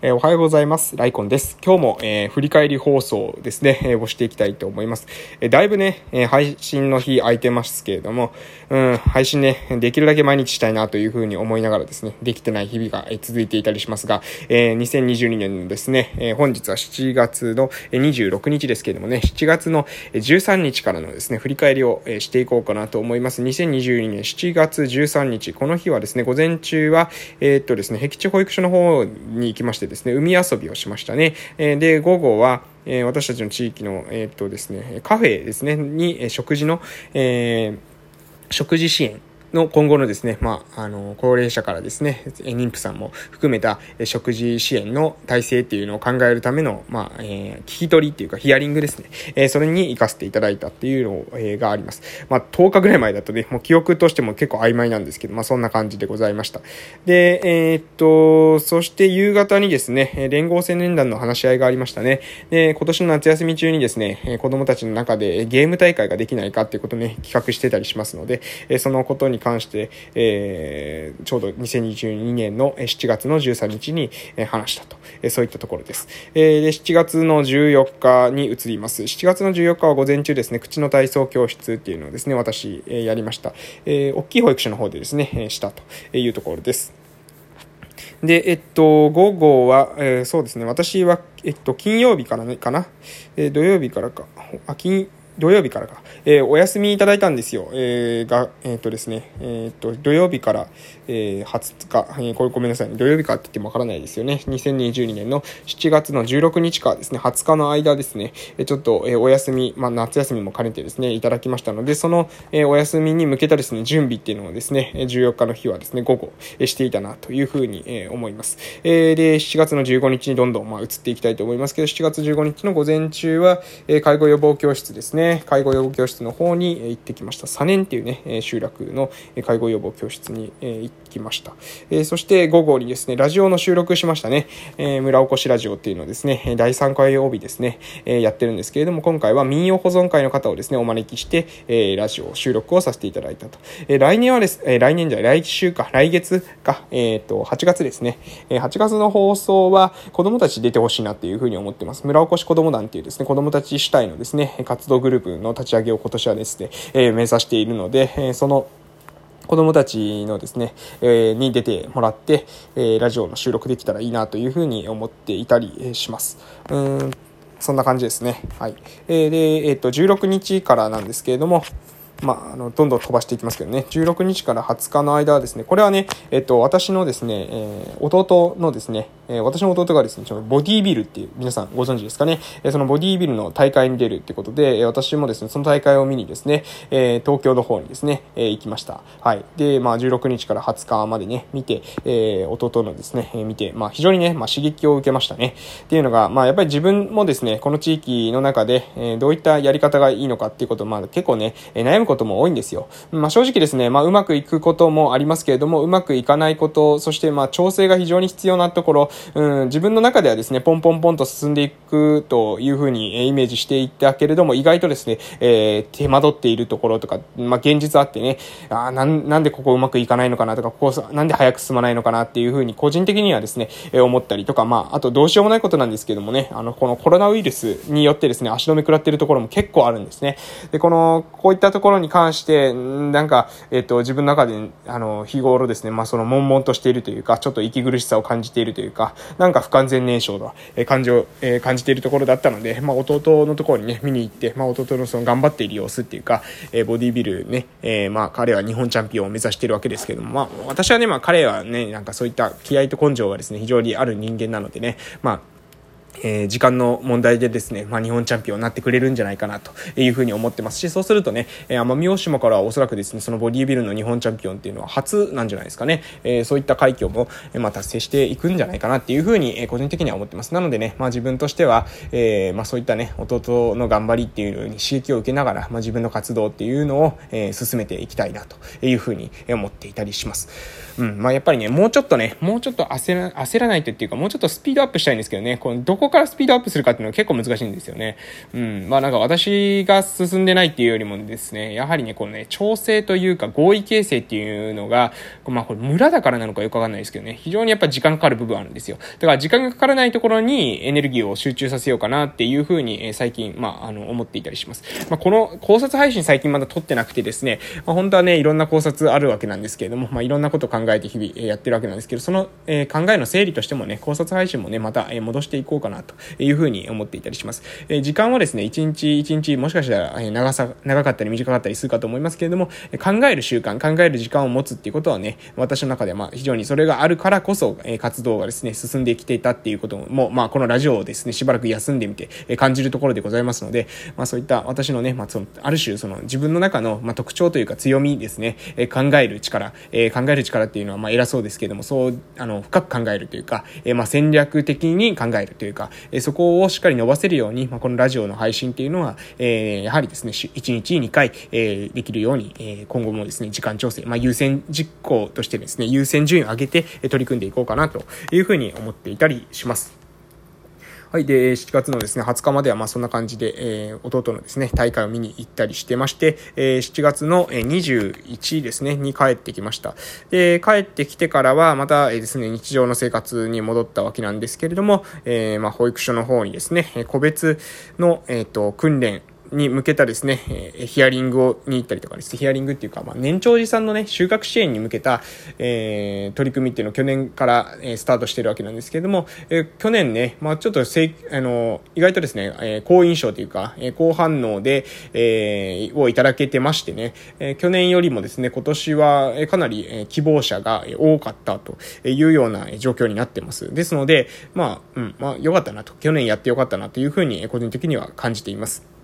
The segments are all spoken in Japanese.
え、おはようございます。ライコンです。今日も、えー、振り返り放送ですね、えー、をしていきたいと思います。え、だいぶね、え、配信の日空いてますけれども、うん、配信ね、できるだけ毎日したいなというふうに思いながらですね、できてない日々が、え、続いていたりしますが、えー、2022年のですね、え、本日は7月の26日ですけれどもね、7月の13日からのですね、振り返りを、え、していこうかなと思います。2022年7月13日、この日はですね、午前中は、え、っとですね、僻地保育所の方に行きましてですね、海遊びをしましたね。えー、で、午後は、えー、私たちの地域の、えー、っとですね、カフェですね、に、え食事の、えー、食事支援の今後のですね、まあ、あの、高齢者からですね、妊婦さんも含めた食事支援の体制っていうのを考えるための、まあ、えー、聞き取りっていうかヒアリングですね。えー、それに行かせていただいたっていうのを、えー、があります。まあ、10日ぐらい前だとね、もう記憶としても結構曖昧なんですけど、まあ、そんな感じでございました。で、えー、っと、そして夕方にですね、連合青年団の話し合いがありましたね。で、今年の夏休み中にですね、子供たちの中でゲーム大会ができないかっていうことをね、企画してたりしますので、そのことにに関して、えー、ちょうど2022年の7月の13日に話したと、えそういったところです。えで7月の14日に移ります。7月の14日は午前中ですね、口の体操教室っていうのをですね、私、えやりました。えー、大きい保育所の方でですね、したというところです。で、えっと、午後は、えー、そうですね、私は、えっと、金曜日からね、かな、えー、土曜日からか、あ、金、土曜日からか、えー、お休みいただいたんですよ。えー、が、えっ、とですね、えっ、と、土曜日から、えー、20日、えー、これごめんなさい、ね。土曜日かって言ってもわからないですよね。2022年の7月の16日かですね、20日の間ですね、えちょっと、えお休み、まあ、夏休みも兼ねてですね、いただきましたので、その、えお休みに向けたですね、準備っていうのをですね、14日の日はですね、午後、えしていたなというふうに、え思います。えで、7月の15日にどんどん、まあ、移っていきたいと思いますけど、7月15日の午前中は、え介護予防教室ですね、介護予防教室の方に行ってきました。佐年っていうね、集落の介護予防教室に行きました。そして午後にですね、ラジオの収録しましたね。村おこしラジオっていうのをですね、第3回曜日ですね、やってるんですけれども、今回は民謡保存会の方をですね、お招きして、ラジオ収録をさせていただいたと。来年はです、来年じゃ来週か、来月か、えっ、と、8月ですね。8月の放送は子供たち出てほしいなっていうふうに思ってます。村おこし子供団っていうですね、子供たち主体のですね、活動グループの立ち上げを今年はですね、え目指しているので、えその子供たちのですね、えに出てもらって、えラジオの収録できたらいいなというふうに思っていたりします。うんそんな感じですね。はい。えー、で、えっ、ー、と、16日からなんですけれども、まあ、あの、どんどん飛ばしていきますけどね、16日から20日の間はですね、これはね、えっと、私のですね、えー、弟のですね、えー、私の弟がですね、ちょボディービルっていう、皆さんご存知ですかね、えー、そのボディービルの大会に出るってことで、え私もですね、その大会を見にですね、え東京の方にですね、え行きました。はい。で、まあ、16日から20日までね、見て、え弟のですね、え見て、まあ、非常にね、まあ、刺激を受けましたね。っていうのが、まあ、やっぱり自分もですね、この地域の中で、えどういったやり方がいいのかっていうことを、まあ、結構ね、え悩むことも多いんですよ。まあ、正直ですね、まあ、うまくいくこともありますけれども、うまくいかないこと、そして、ま、調整が非常に必要なところ、うん、自分の中ではですね、ポンポンポンと進んでいくというふうにイメージしていったけれども、意外とですね、えー、手間取っているところとか、まあ、現実あってね、あなん、なんでここうまくいかないのかなとか、ここ、なんで早く進まないのかなっていうふうに、個人的にはですね、えー、思ったりとか、まあ、あとどうしようもないことなんですけどもね、あの、このコロナウイルスによってですね、足止め食らってるところも結構あるんですね。で、この、こういったところに関して、なんか、えっ、と、自分の中で、あの、日頃ですね、まあ、その、悶々としているというか、ちょっと息苦しさを感じているというか、なんか不完全燃焼だ、え感情、え感じているところだったので、まあ、弟のところにね、見に行って、まあ、弟のその頑張っている様子っていうか、えボディビルね、えまあ、彼は日本チャンピオンを目指しているわけですけども、まあ、私はね、まあ、彼はね、なんかそういった気合と根性がですね、非常にある人間なのでね、まあ、えー、時間の問題でですね、まあ、日本チャンピオンになってくれるんじゃないかなというふうに思ってますし、そうするとね、えー、奄美大島からはおそらくですね、そのボディービルの日本チャンピオンっていうのは初なんじゃないですかね。えー、そういった快挙も、えまあ、達成していくんじゃないかなっていうふうに、え個人的には思ってます。なのでね、まあ、自分としては、えまあ、そういったね、弟の頑張りっていうのに刺激を受けながら、まあ、自分の活動っていうのを、え進めていきたいなというふうに思っていたりします。うん、まあ、やっぱりね、もうちょっとね、もうちょっと焦ら焦らないとっていうか、もうちょっとスピードアップしたいんですけどね、このどここからスピードアップするかっていうのは結構難しいんですよね。うん。まあなんか私が進んでないっていうよりもですね、やはりね、このね、調整というか合意形成っていうのが、まあこれ村だからなのかよくわかんないですけどね、非常にやっぱ時間かかる部分あるんですよ。だから時間がかからないところにエネルギーを集中させようかなっていうふうに、え、最近、まあ、あの、思っていたりします。まあこの考察配信最近まだ撮ってなくてですね、まあ本当はね、いろんな考察あるわけなんですけれども、まあいろんなこと考えて日々やってるわけなんですけど、その、え、考えの整理としてもね、考察配信もね、また、え、戻していこうかなというふうに思っていたりします。え、時間はですね、1日1日もしかしたら、長さ、長かったり短かったりするかと思いますけれども、考える習慣、考える時間を持つっていうことはね、私の中ではまあ非常にそれがあるからこそ、え、活動がですね、進んできていたっていうことも、まあこのラジオをですね、しばらく休んでみて、え、感じるところでございますので、まあそういった私のね、まあその、ある種その自分の中の、まあ、特徴というか強みですね、え、考える力、え、考える力っていうのはまあ偉そうですけれども、そう、あの、深く考えるというか、え、まあ戦略的に考えるというか、え、そこをしっかり伸ばせるように、まあこのラジオの配信っていうのは、え、やはりですね、1日2回、え、できるように、え、今後もですね、時間調整、まあ優先実行としてですね、優先順位を上げて取り組んでいこうかなというふうに思っていたりします。はい。で、7月のですね、20日まではまあそんな感じで、えー、弟のですね、大会を見に行ったりしてまして、えー、7月の21ですね、に帰ってきました。で、帰ってきてからはまた、えー、ですね、日常の生活に戻ったわけなんですけれども、えー、まあ保育所の方にですね、個別の、えっ、ー、と、訓練、に向けたですね、え、ヒアリングをに行ったりとかですね、ヒアリングっていうか、まあ、年長児さんのね、収穫支援に向けた、えー、取り組みっていうのを去年から、え、スタートしてるわけなんですけれども、えー、去年ね、まあ、ちょっとせい、あの、意外とですね、え、好印象というか、えー、好反応で、えー、をいただけてましてね、え、去年よりもですね、今年は、え、かなり、え、希望者が多かったというような状況になってます。ですので、まあ、うん、まあ、良かったなと、去年やって良かったなというふうに、個人的には感じています。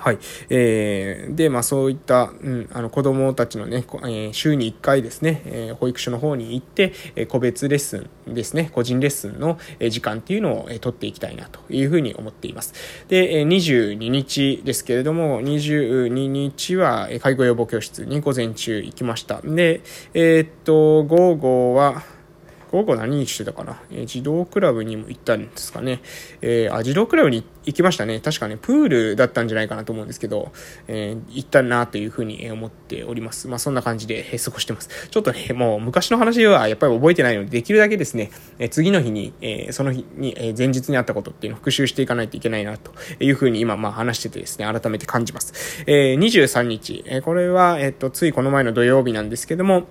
はい。えー、で、まあそういった、うん、あの子供たちのね、えー、週に1回ですね、えー、保育所の方に行って、えー、個別レッスンですね、個人レッスンの、え、時間っていうのを、えー、取っていきたいなというふうに思っています。で、えー、22日ですけれども、22日は、えー、介護予防教室に午前中行きました。で、えー、っと、午後は、午後何してたかな、えー、児童クラブにも行ったんですかね。えー、あ、児童クラブに行きましたね。確かね、プールだったんじゃないかなと思うんですけど、えー、行ったなというふうに思っております。まあ、そんな感じで、え過ごしてます。ちょっとね、もう昔の話はやっぱり覚えてないので、できるだけですね、え次の日に、えその日に、え前日にあったことっていうのを復習していかないといけないなというふうに今、まあ話しててですね、改めて感じます。え23日、えこれは、えっと、ついこの前の土曜日なんですけども、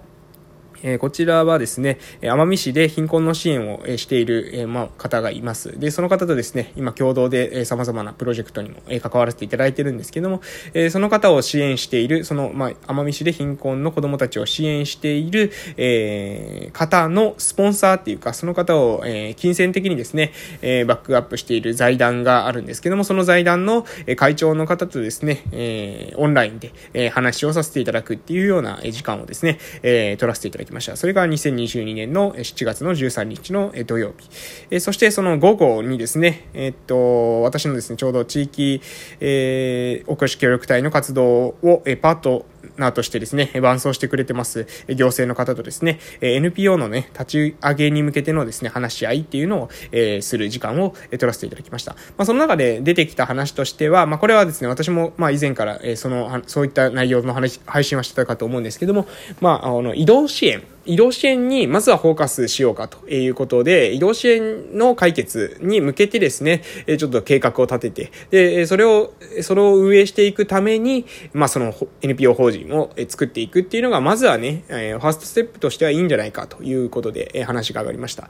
えこちらはですね、奄美市で貧困の支援をしている、えま、方がいます。で、その方とですね、今共同で、え様々なプロジェクトにも、え関わらせていただいてるんですけども、えその方を支援している、その、ま、奄美市で貧困の子供たちを支援している、え方のスポンサーっていうか、その方を、え金銭的にですね、えバックアップしている財団があるんですけども、その財団の会長の方とですね、えオンラインで、え話をさせていただくっていうような時間をですね、え取らせていただききました。それが2022年の7月の13日の土曜日。えそしてその午後にですね、えっと、私のですね、ちょうど地域、えー、おこし協力隊の活動を、えパートナーとしてですね、伴走してくれてます、行政の方とですね、NPO のね、立ち上げに向けてのですね、話し合いっていうのを、えー、する時間を、取らせていただきました。まあ、その中で出てきた話としては、まあ、これはですね、私も、まあ、以前から、えー、その、そういった内容の話、配信はしてたかと思うんですけども、まあ、あの、移動支援、移動支援にまずはフォーカスしようかということで、移動支援の解決に向けてですね、ちょっと計画を立てて、で、それを、それを運営していくために、まあその NPO 法人を作っていくっていうのが、まずはね、ファーストステップとしてはいいんじゃないかということで話が上がりました。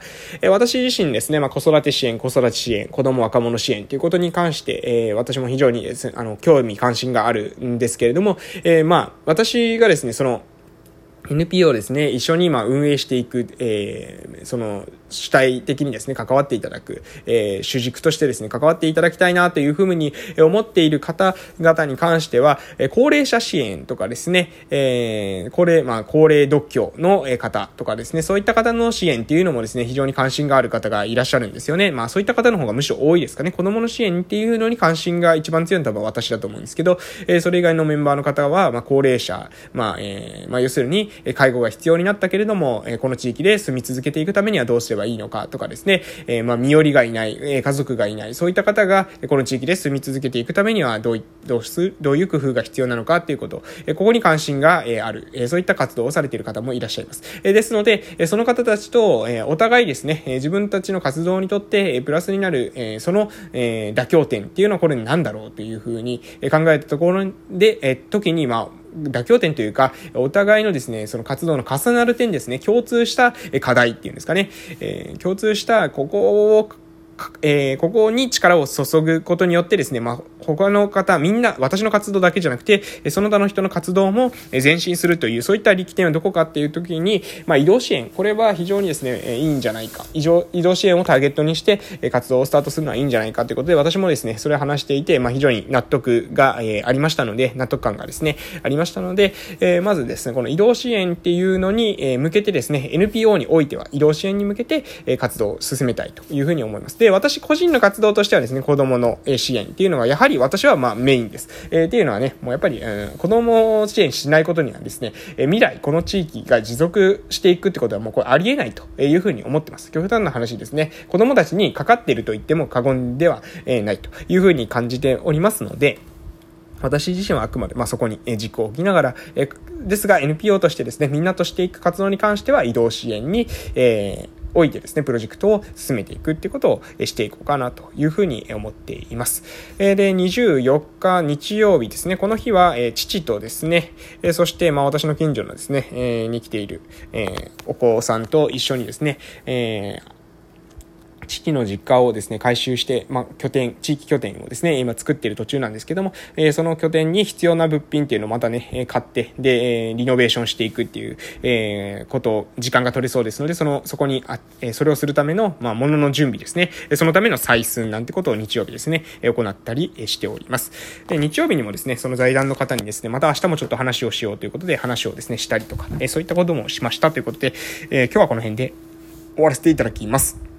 私自身ですね、まあ子育て支援、子育て支援、子供若者支援ということに関して、私も非常にですね、あの、興味関心があるんですけれども、まあ私がですね、その、NPO ですね、一緒に今運営していく、えー、その主体的にですね、関わっていただく、えー、主軸としてですね、関わっていただきたいなというふうに思っている方々に関しては、え高齢者支援とかですね、えー、高齢、まあ、高齢独居の方とかですね、そういった方の支援っていうのもですね、非常に関心がある方がいらっしゃるんですよね。まあ、そういった方の方がむしろ多いですかね。子供の支援っていうのに関心が一番強いのは多分私だと思うんですけど、えー、それ以外のメンバーの方は、まあ、高齢者、まあ、えー、まあ、要するに、介護が必要になったけれども、えこの地域で住み続けていくためにはどうすればいいのかとかですね、えまあ、身寄りがいない、え家族がいない、そういった方が、この地域で住み続けていくためにはどう、どうす、どういう工夫が必要なのかっていうこと、えここに関心が、えある、えそういった活動をされている方もいらっしゃいます。えですので、えその方たちと、えお互いですね、え自分たちの活動にとって、えプラスになる、えその、え妥協点っていうのはこれ何だろうというふうに考えたところで、え時に、まあ、妥協点というか、お互いのですね、その活動の重なる点ですね、共通した課題っていうんですかね、えー、共通したここをえー、ここに力を注ぐことによってですね、まあ、他の方、みんな、私の活動だけじゃなくて、その他の人の活動も前進するという、そういった力点はどこかっていう時に、まあ、移動支援、これは非常にですね、いいんじゃないか。移動移動支援をターゲットにして、活動をスタートするのはいいんじゃないかということで、私もですね、それを話していて、まあ、非常に納得が、えー、ありましたので、納得感がですね、ありましたので、えー、まずですね、この移動支援っていうのに、向けてですね、NPO においては移動支援に向けて、活動を進めたいというふうに思います。で、私個人の活動としてはですね、子供の支援っていうのが、やはり私はまあメインです。えー、っていうのはね、もうやっぱり、うん、子供を支援しないことにはですね、えー、未来、この地域が持続していくってことはもうこれありえないというふうに思ってます。極端な話ですね、子供たちにかかっていると言っても過言ではないというふうに感じておりますので、私自身はあくまで、まあ、そこに軸を置きながら、えですが NPO としてですね、みんなとしていく活動に関しては移動支援に、えーおいてですね、プロジェクトを進めていくっていうことをしていこうかなというふうに思っています。で、24日日曜日ですね、この日は、え父とですね、えそして、まあ私の近所のですね、えに来ている、えお子さんと一緒にですね、父の実家をですね、改修して、まあ、拠点、地域拠点をですね、今作っている途中なんですけども、えー、その拠点に必要な物品っていうのをまたね、買って、で、リノベーションしていくっていう、えー、ことを、時間が取れそうですので、その、そこに、あ、え、それをするための、まあ、ものの準備ですね。そのための採寸なんてことを日曜日ですね、行ったりしております。で、日曜日にもですね、その財団の方にですね、また明日もちょっと話をしようということで、話をですね、したりとか、えそういったこともしましたということで、え今日はこの辺で終わらせていただきます。